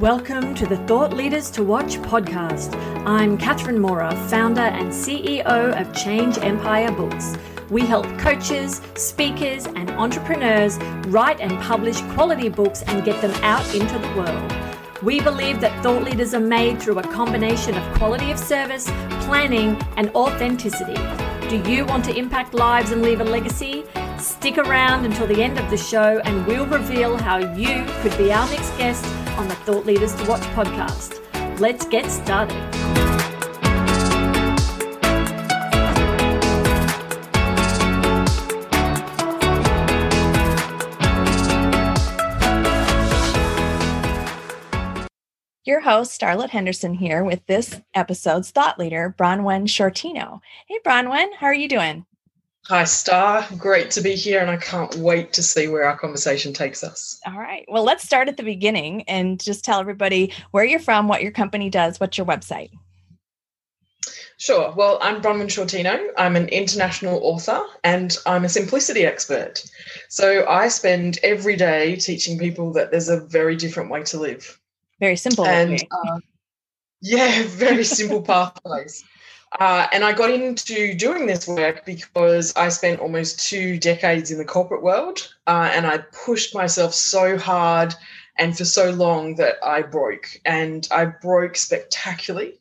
Welcome to the Thought Leaders to Watch podcast. I'm Catherine Mora, founder and CEO of Change Empire Books. We help coaches, speakers, and entrepreneurs write and publish quality books and get them out into the world. We believe that thought leaders are made through a combination of quality of service, planning, and authenticity. Do you want to impact lives and leave a legacy? Stick around until the end of the show and we'll reveal how you could be our next guest on the Thought Leaders to Watch podcast. Let's get started. Your host, Starlet Henderson, here with this episode's thought leader, Bronwyn Sciortino. Hey, Bronwyn, how are you doing? Hi, Star. Great to be here, and I can't wait to see where our conversation takes us. All right. Well, let's start at the beginning and just tell everybody where you're from, what your company does, what's your website. Sure. Well, I'm Bronwyn Sciortino. I'm an international author and I'm a simplicity expert. So I spend every day teaching people that there's a very different way to live. Very simple. And uh, yeah, very simple pathways. Uh, and I got into doing this work because I spent almost two decades in the corporate world uh, and I pushed myself so hard and for so long that I broke. And I broke spectacularly.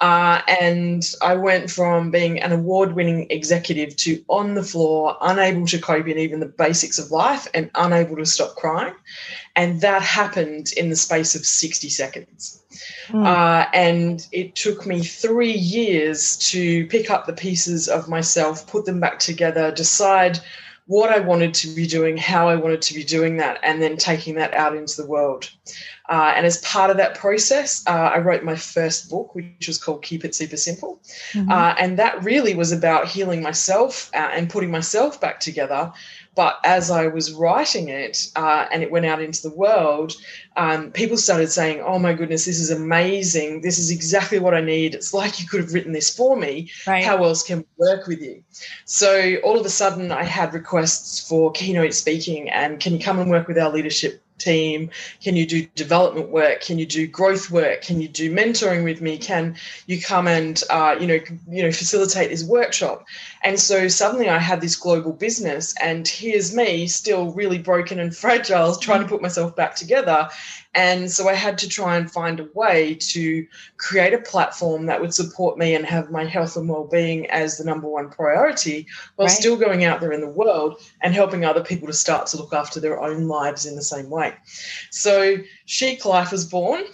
Uh, and I went from being an award winning executive to on the floor, unable to cope in even the basics of life and unable to stop crying. And that happened in the space of 60 seconds. Mm. Uh, and it took me three years to pick up the pieces of myself, put them back together, decide what I wanted to be doing, how I wanted to be doing that, and then taking that out into the world. Uh, and as part of that process, uh, I wrote my first book, which was called Keep It Super Simple. Mm-hmm. Uh, and that really was about healing myself uh, and putting myself back together but as I was writing it uh, and it went out into the world, um, people started saying, Oh my goodness, this is amazing. This is exactly what I need. It's like you could have written this for me. Right. How else can we work with you? So all of a sudden, I had requests for keynote speaking and can you come and work with our leadership team? Can you do development work? Can you do growth work? Can you do mentoring with me? Can you come and uh, you know you know facilitate this workshop? And so suddenly I had this global business, and here's me still really broken and fragile, trying to put myself back together. And so I had to try and find a way to create a platform that would support me and have my health and well-being as the number one priority while right. still going out there in the world and helping other people to start to look after their own lives in the same way. So SheIQ Life was born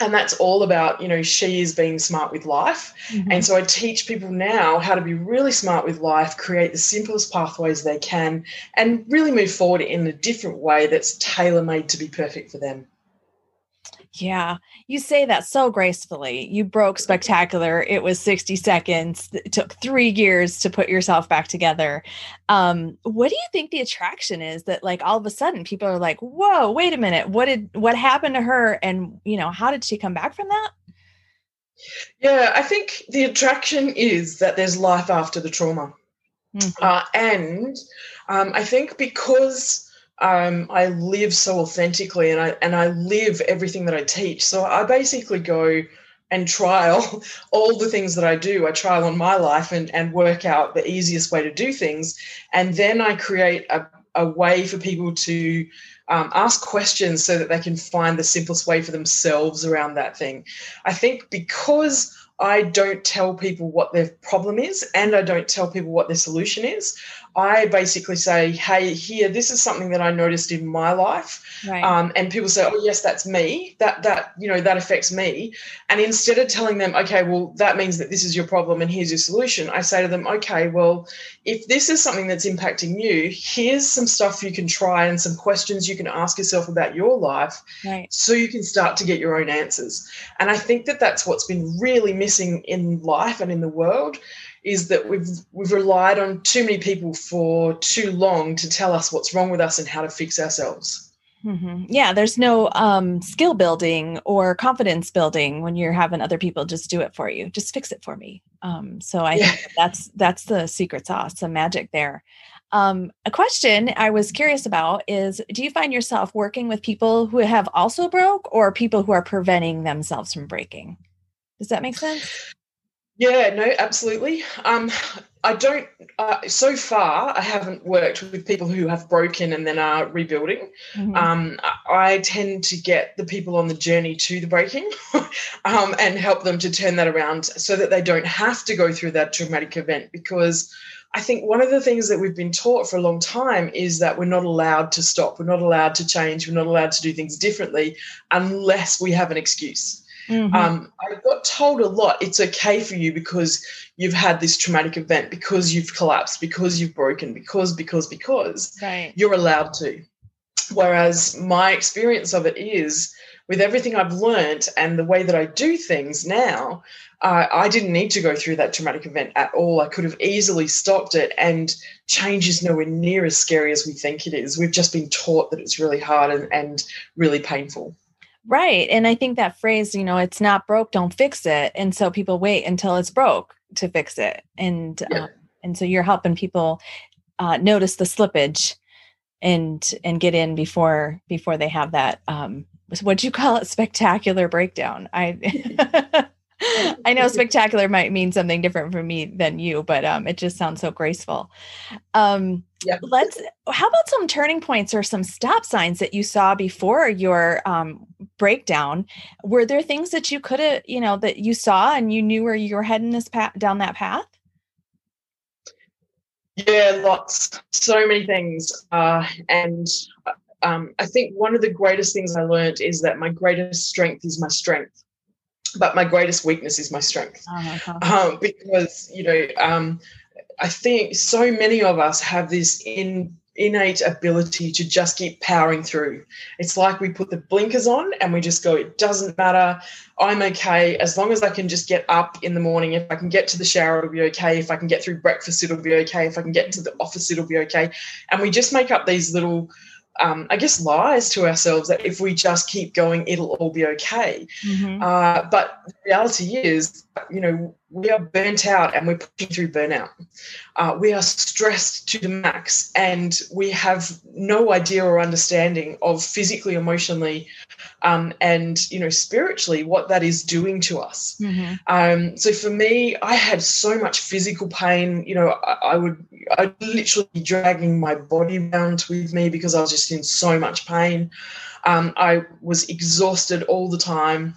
and that's all about you know she is being smart with life mm-hmm. and so i teach people now how to be really smart with life create the simplest pathways they can and really move forward in a different way that's tailor made to be perfect for them yeah, you say that so gracefully. You broke spectacular. It was 60 seconds. It took three years to put yourself back together. Um, what do you think the attraction is that like all of a sudden people are like, whoa, wait a minute, what did what happened to her? And you know, how did she come back from that? Yeah, I think the attraction is that there's life after the trauma. Mm-hmm. Uh, and um, I think because um, I live so authentically and I and I live everything that I teach. So I basically go and trial all the things that I do. I trial on my life and, and work out the easiest way to do things. And then I create a, a way for people to um, ask questions so that they can find the simplest way for themselves around that thing. I think because I don't tell people what their problem is and I don't tell people what their solution is. I basically say, hey, here, this is something that I noticed in my life. Right. Um, and people say, oh, yes, that's me. That, that, you know, that affects me. And instead of telling them, okay, well, that means that this is your problem and here's your solution, I say to them, okay, well, if this is something that's impacting you, here's some stuff you can try and some questions you can ask yourself about your life right. so you can start to get your own answers. And I think that that's what's been really missing in life and in the world is that we've we've relied on too many people for too long to tell us what's wrong with us and how to fix ourselves. Mm-hmm. Yeah, there's no um, skill building or confidence building when you're having other people just do it for you. Just fix it for me. Um, so I yeah. think that's that's the secret sauce, the magic there. Um, a question I was curious about is Do you find yourself working with people who have also broke or people who are preventing themselves from breaking? Does that make sense? Yeah, no, absolutely. Um, I don't, uh, so far, I haven't worked with people who have broken and then are rebuilding. Mm-hmm. Um, I tend to get the people on the journey to the breaking um, and help them to turn that around so that they don't have to go through that traumatic event. Because I think one of the things that we've been taught for a long time is that we're not allowed to stop, we're not allowed to change, we're not allowed to do things differently unless we have an excuse. Mm-hmm. Um, I got told a lot it's okay for you because you've had this traumatic event, because you've collapsed, because you've broken, because, because, because right. you're allowed to. Whereas my experience of it is with everything I've learned and the way that I do things now, uh, I didn't need to go through that traumatic event at all. I could have easily stopped it, and change is nowhere near as scary as we think it is. We've just been taught that it's really hard and, and really painful. Right. And I think that phrase, you know, it's not broke, don't fix it. And so people wait until it's broke to fix it. And yeah. uh, and so you're helping people uh, notice the slippage and and get in before before they have that um what do you call it spectacular breakdown i I know spectacular might mean something different for me than you, but um, it just sounds so graceful. Um, yeah. Let's. How about some turning points or some stop signs that you saw before your um, breakdown? Were there things that you could have, you know, that you saw and you knew where you were heading this path down that path? Yeah, lots, so many things, uh, and um, I think one of the greatest things I learned is that my greatest strength is my strength but my greatest weakness is my strength. Uh-huh. um, because you know um, i think so many of us have this in innate ability to just keep powering through. It's like we put the blinkers on and we just go it doesn't matter. I'm okay. As long as i can just get up in the morning if i can get to the shower it'll be okay. If i can get through breakfast it'll be okay. If i can get to the office it'll be okay. And we just make up these little um, I guess, lies to ourselves that if we just keep going, it'll all be okay. Mm-hmm. Uh, but the reality is, you know, we are burnt out and we're pushing through burnout. Uh, we are stressed to the max and we have no idea or understanding of physically, emotionally, um, and you know spiritually what that is doing to us. Mm-hmm. Um, so for me, I had so much physical pain. You know, I, I would I literally be dragging my body around with me because I was just in so much pain. Um, I was exhausted all the time.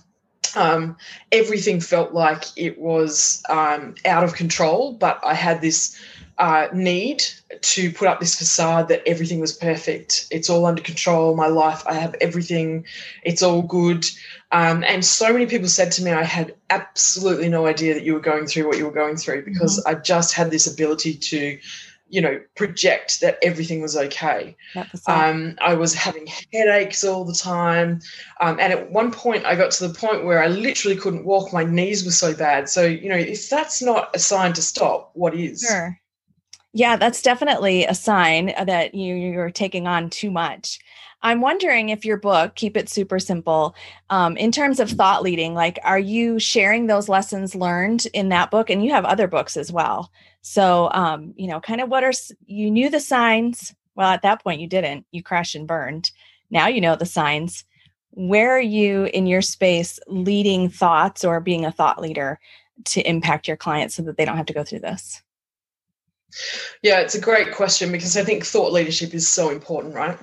Um, everything felt like it was um, out of control, but I had this uh, need to put up this facade that everything was perfect. It's all under control. My life, I have everything. It's all good. Um, and so many people said to me, I had absolutely no idea that you were going through what you were going through because mm-hmm. I just had this ability to, you know, project that everything was okay. Um, I was having headaches all the time. Um, and at one point, I got to the point where I literally couldn't walk. My knees were so bad. So, you know, if that's not a sign to stop, what is? Sure. Yeah, that's definitely a sign that you, you're taking on too much. I'm wondering if your book, Keep It Super Simple, um, in terms of thought leading, like, are you sharing those lessons learned in that book? And you have other books as well. So, um, you know, kind of what are you knew the signs? Well, at that point, you didn't. You crashed and burned. Now you know the signs. Where are you in your space leading thoughts or being a thought leader to impact your clients so that they don't have to go through this? Yeah, it's a great question because I think thought leadership is so important, right?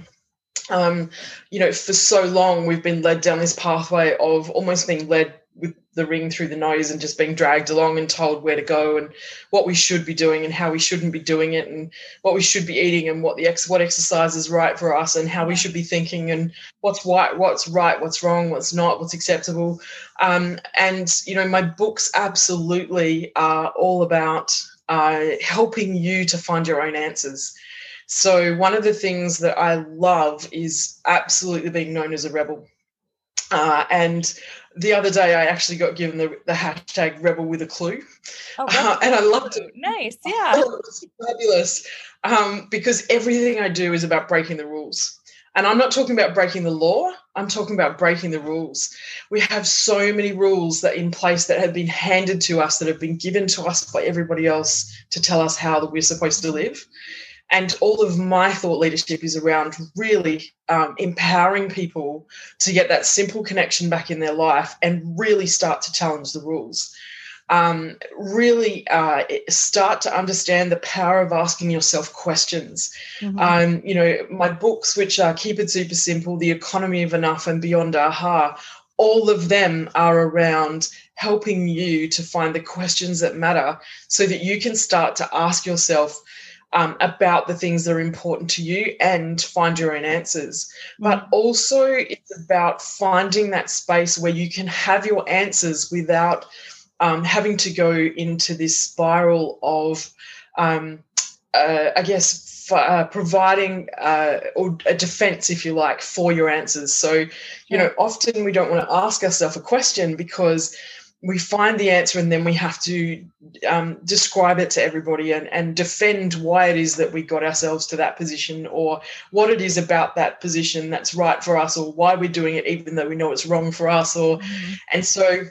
Um, you know, for so long we've been led down this pathway of almost being led with the ring through the nose and just being dragged along and told where to go and what we should be doing and how we shouldn't be doing it and what we should be eating and what the ex what exercise is right for us and how we should be thinking and what's right what's right what's wrong what's not what's acceptable um, and you know my books absolutely are all about uh, helping you to find your own answers. So, one of the things that I love is absolutely being known as a rebel. Uh, and the other day, I actually got given the, the hashtag rebel with a clue. Oh, uh, and I loved it. Nice. Yeah. it fabulous um, because everything I do is about breaking the rules. And I'm not talking about breaking the law, I'm talking about breaking the rules. We have so many rules that in place that have been handed to us, that have been given to us by everybody else to tell us how we're supposed to live. and all of my thought leadership is around really um, empowering people to get that simple connection back in their life and really start to challenge the rules. Um, really uh, start to understand the power of asking yourself questions. Mm-hmm. Um, you know, my books, which are Keep It Super Simple, The Economy of Enough, and Beyond Aha, all of them are around helping you to find the questions that matter so that you can start to ask yourself um, about the things that are important to you and find your own answers. But mm. also, it's about finding that space where you can have your answers without um, having to go into this spiral of, um, uh, I guess, uh, providing uh, or a defense, if you like, for your answers. So, you yeah. know, often we don't want to ask ourselves a question because we find the answer and then we have to um, describe it to everybody and, and defend why it is that we got ourselves to that position or what it is about that position that's right for us or why we're doing it even though we know it's wrong for us or mm-hmm. and so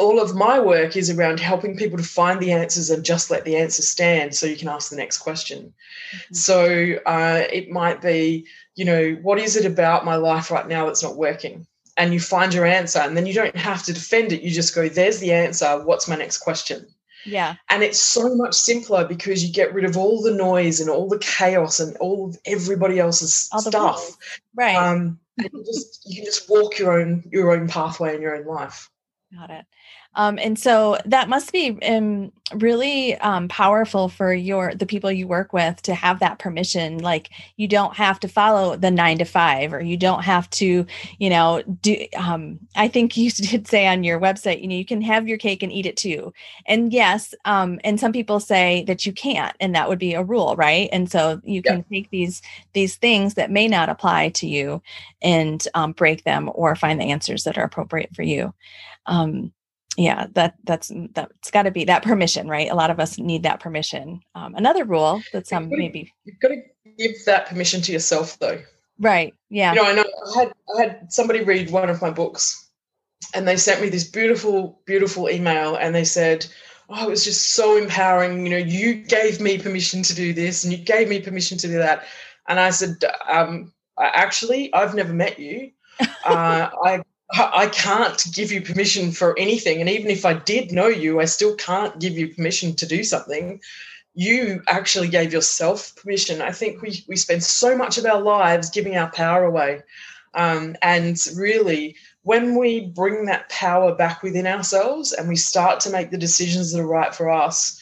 all of my work is around helping people to find the answers and just let the answer stand so you can ask the next question. Mm-hmm. so uh, it might be you know what is it about my life right now that's not working? And you find your answer and then you don't have to defend it. You just go there's the answer. What's my next question? Yeah. And it's so much simpler because you get rid of all the noise and all the chaos and all of everybody else's all stuff. right. Um you just you can just walk your own your own pathway in your own life got it um, and so that must be um, really um, powerful for your the people you work with to have that permission. Like you don't have to follow the nine to five, or you don't have to, you know, do. Um, I think you did say on your website, you know, you can have your cake and eat it too. And yes, um, and some people say that you can't, and that would be a rule, right? And so you can take these these things that may not apply to you and um, break them, or find the answers that are appropriate for you. Um, yeah that that's that's got to be that permission right? A lot of us need that permission. Um, another rule that's um maybe you've got to give that permission to yourself though. Right yeah. You know i know i had i had somebody read one of my books and they sent me this beautiful beautiful email and they said oh it was just so empowering you know you gave me permission to do this and you gave me permission to do that. And i said um actually i've never met you. Uh, I I can't give you permission for anything. And even if I did know you, I still can't give you permission to do something. You actually gave yourself permission. I think we, we spend so much of our lives giving our power away. Um, and really, when we bring that power back within ourselves and we start to make the decisions that are right for us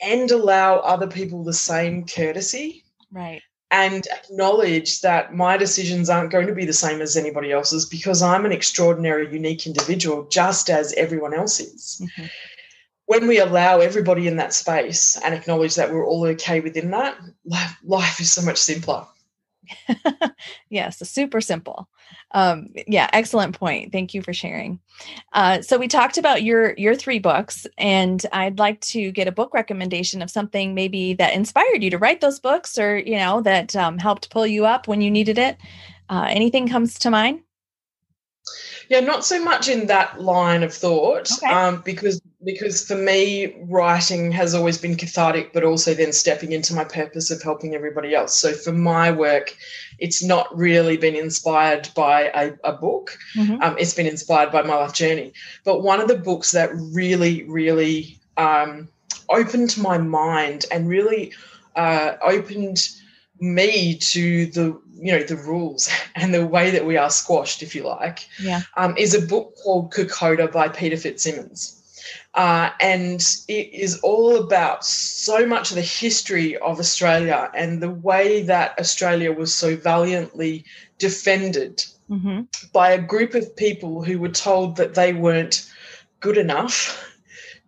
and allow other people the same courtesy, right and acknowledge that my decisions aren't going to be the same as anybody else's because I'm an extraordinary, unique individual, just as everyone else is. Mm-hmm. When we allow everybody in that space and acknowledge that we're all okay within that, life is so much simpler. yes, super simple. Um, yeah, excellent point. Thank you for sharing. Uh, so we talked about your your three books, and I'd like to get a book recommendation of something maybe that inspired you to write those books, or you know that um, helped pull you up when you needed it. Uh, anything comes to mind? Yeah, not so much in that line of thought, okay. um, because because for me, writing has always been cathartic, but also then stepping into my purpose of helping everybody else. So for my work, it's not really been inspired by a, a book. Mm-hmm. Um, it's been inspired by my life journey. But one of the books that really, really um, opened my mind and really uh, opened me to the you know the rules and the way that we are squashed if you like yeah. um, is a book called kokoda by Peter FitzSimons. Uh, and it is all about so much of the history of australia and the way that australia was so valiantly defended mm-hmm. by a group of people who were told that they weren't good enough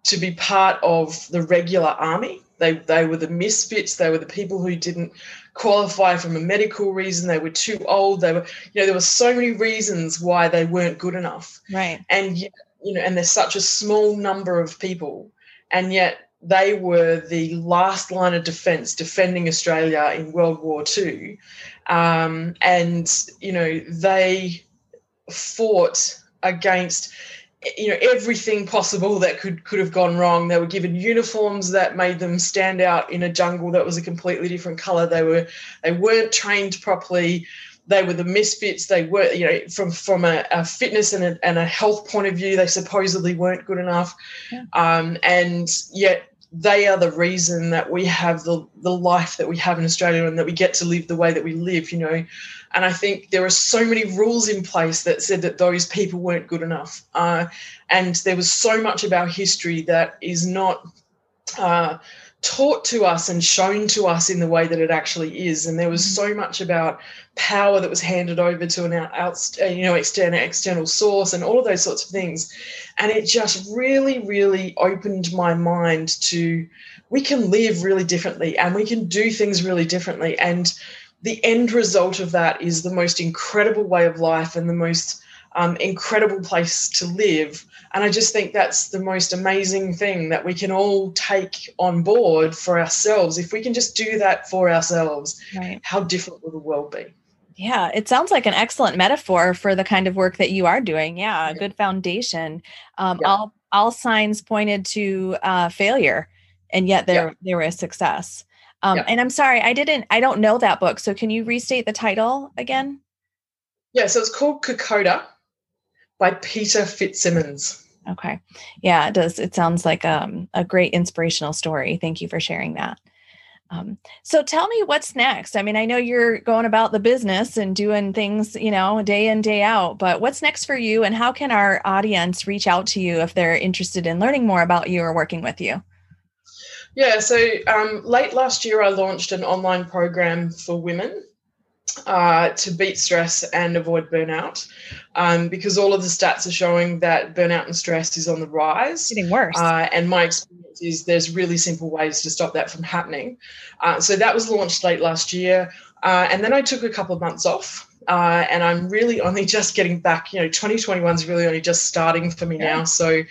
to be part of the regular army. They, they were the misfits. They were the people who didn't qualify from a medical reason they were too old they were you know there were so many reasons why they weren't good enough. Right. And yet, you know and there's such a small number of people and yet they were the last line of defense defending australia in world war ii um, and you know they fought against you know everything possible that could could have gone wrong. They were given uniforms that made them stand out in a jungle that was a completely different color. They were they weren't trained properly. They were the misfits. They were, you know, from from a, a fitness and a, and a health point of view, they supposedly weren't good enough. Yeah. Um, and yet they are the reason that we have the, the life that we have in Australia and that we get to live the way that we live, you know. And I think there are so many rules in place that said that those people weren't good enough. Uh, and there was so much of our history that is not uh, taught to us and shown to us in the way that it actually is. And there was mm-hmm. so much about power that was handed over to an out, out you know external external source and all of those sorts of things. And it just really, really opened my mind to we can live really differently and we can do things really differently. And the end result of that is the most incredible way of life and the most um, incredible place to live. And I just think that's the most amazing thing that we can all take on board for ourselves. If we can just do that for ourselves, right. how different will the world be? Yeah, it sounds like an excellent metaphor for the kind of work that you are doing. Yeah, a good foundation. Um, yeah. All all signs pointed to uh, failure, and yet there yeah. there was success. Um, yeah. And I'm sorry, I didn't, I don't know that book. So can you restate the title again? Yeah, so it's called Kokoda by Peter FitzSimons. Okay. Yeah, it does. It sounds like um, a great inspirational story. Thank you for sharing that. Um, so tell me what's next. I mean, I know you're going about the business and doing things, you know, day in, day out, but what's next for you and how can our audience reach out to you if they're interested in learning more about you or working with you? Yeah, so um, late last year, I launched an online program for women uh, to beat stress and avoid burnout um, because all of the stats are showing that burnout and stress is on the rise. Getting worse. Uh, and my experience is there's really simple ways to stop that from happening. Uh, so that was launched late last year. Uh, and then I took a couple of months off. Uh, and I'm really only just getting back. You know, 2021 is really only just starting for me yeah. now. So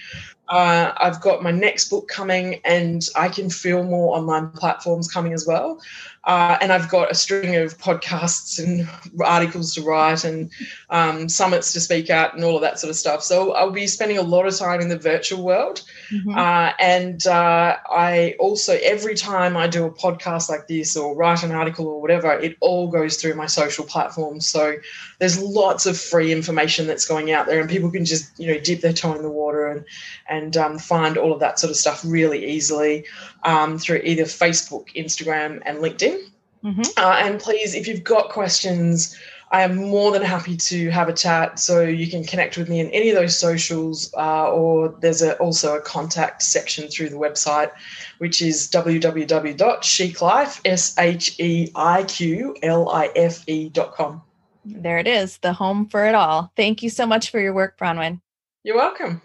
uh, I've got my next book coming, and I can feel more online platforms coming as well. Uh, and I've got a string of podcasts and articles to write and um, summits to speak at and all of that sort of stuff. So I'll be spending a lot of time in the virtual world. Mm-hmm. Uh, and uh, I also, every time I do a podcast like this or write an article or whatever, it all goes through my social platforms. So there's lots of free information that's going out there, and people can just, you know, dip their toe in the water and, and um, find all of that sort of stuff really easily um, through either Facebook, Instagram, and LinkedIn. Mm-hmm. Uh, and please, if you've got questions, I am more than happy to have a chat. So you can connect with me in any of those socials, uh, or there's a, also a contact section through the website, which is www.sheiqlife, S H E I Q L I F E.com. There it is, the home for it all. Thank you so much for your work, Bronwyn. You're welcome.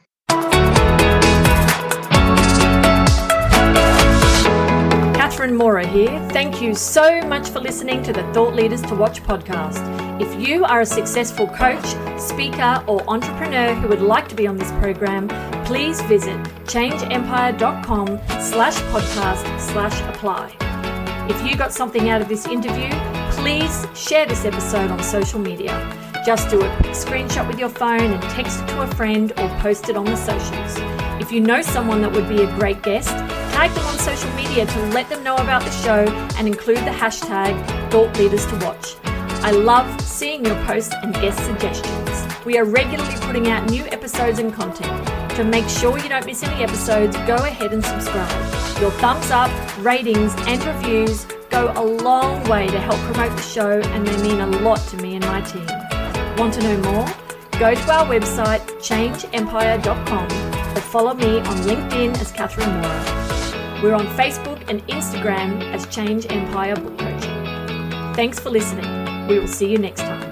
Catherine Mora here. Thank you so much for listening to the Thought Leaders to Watch podcast. If you are a successful coach, speaker, or entrepreneur who would like to be on this program, please visit changeempire.com slash podcast slash apply. If you got something out of this interview, please share this episode on social media. Just do a quick screenshot with your phone and text it to a friend or post it on the socials. If you know someone that would be a great guest, tag them on social media to let them know about the show and include the hashtag Thought Leaders to Watch. I love seeing your posts and guest suggestions. We are regularly putting out new episodes and content. To make sure you don't miss any episodes, go ahead and subscribe. Your thumbs up, ratings, and reviews go a long way to help promote the show and they mean a lot to me and my team. Want to know more? Go to our website, changeempire.com, or follow me on LinkedIn as Catherine Mora. We're on Facebook and Instagram as Change Empire Book Coaching. Thanks for listening. We will see you next time.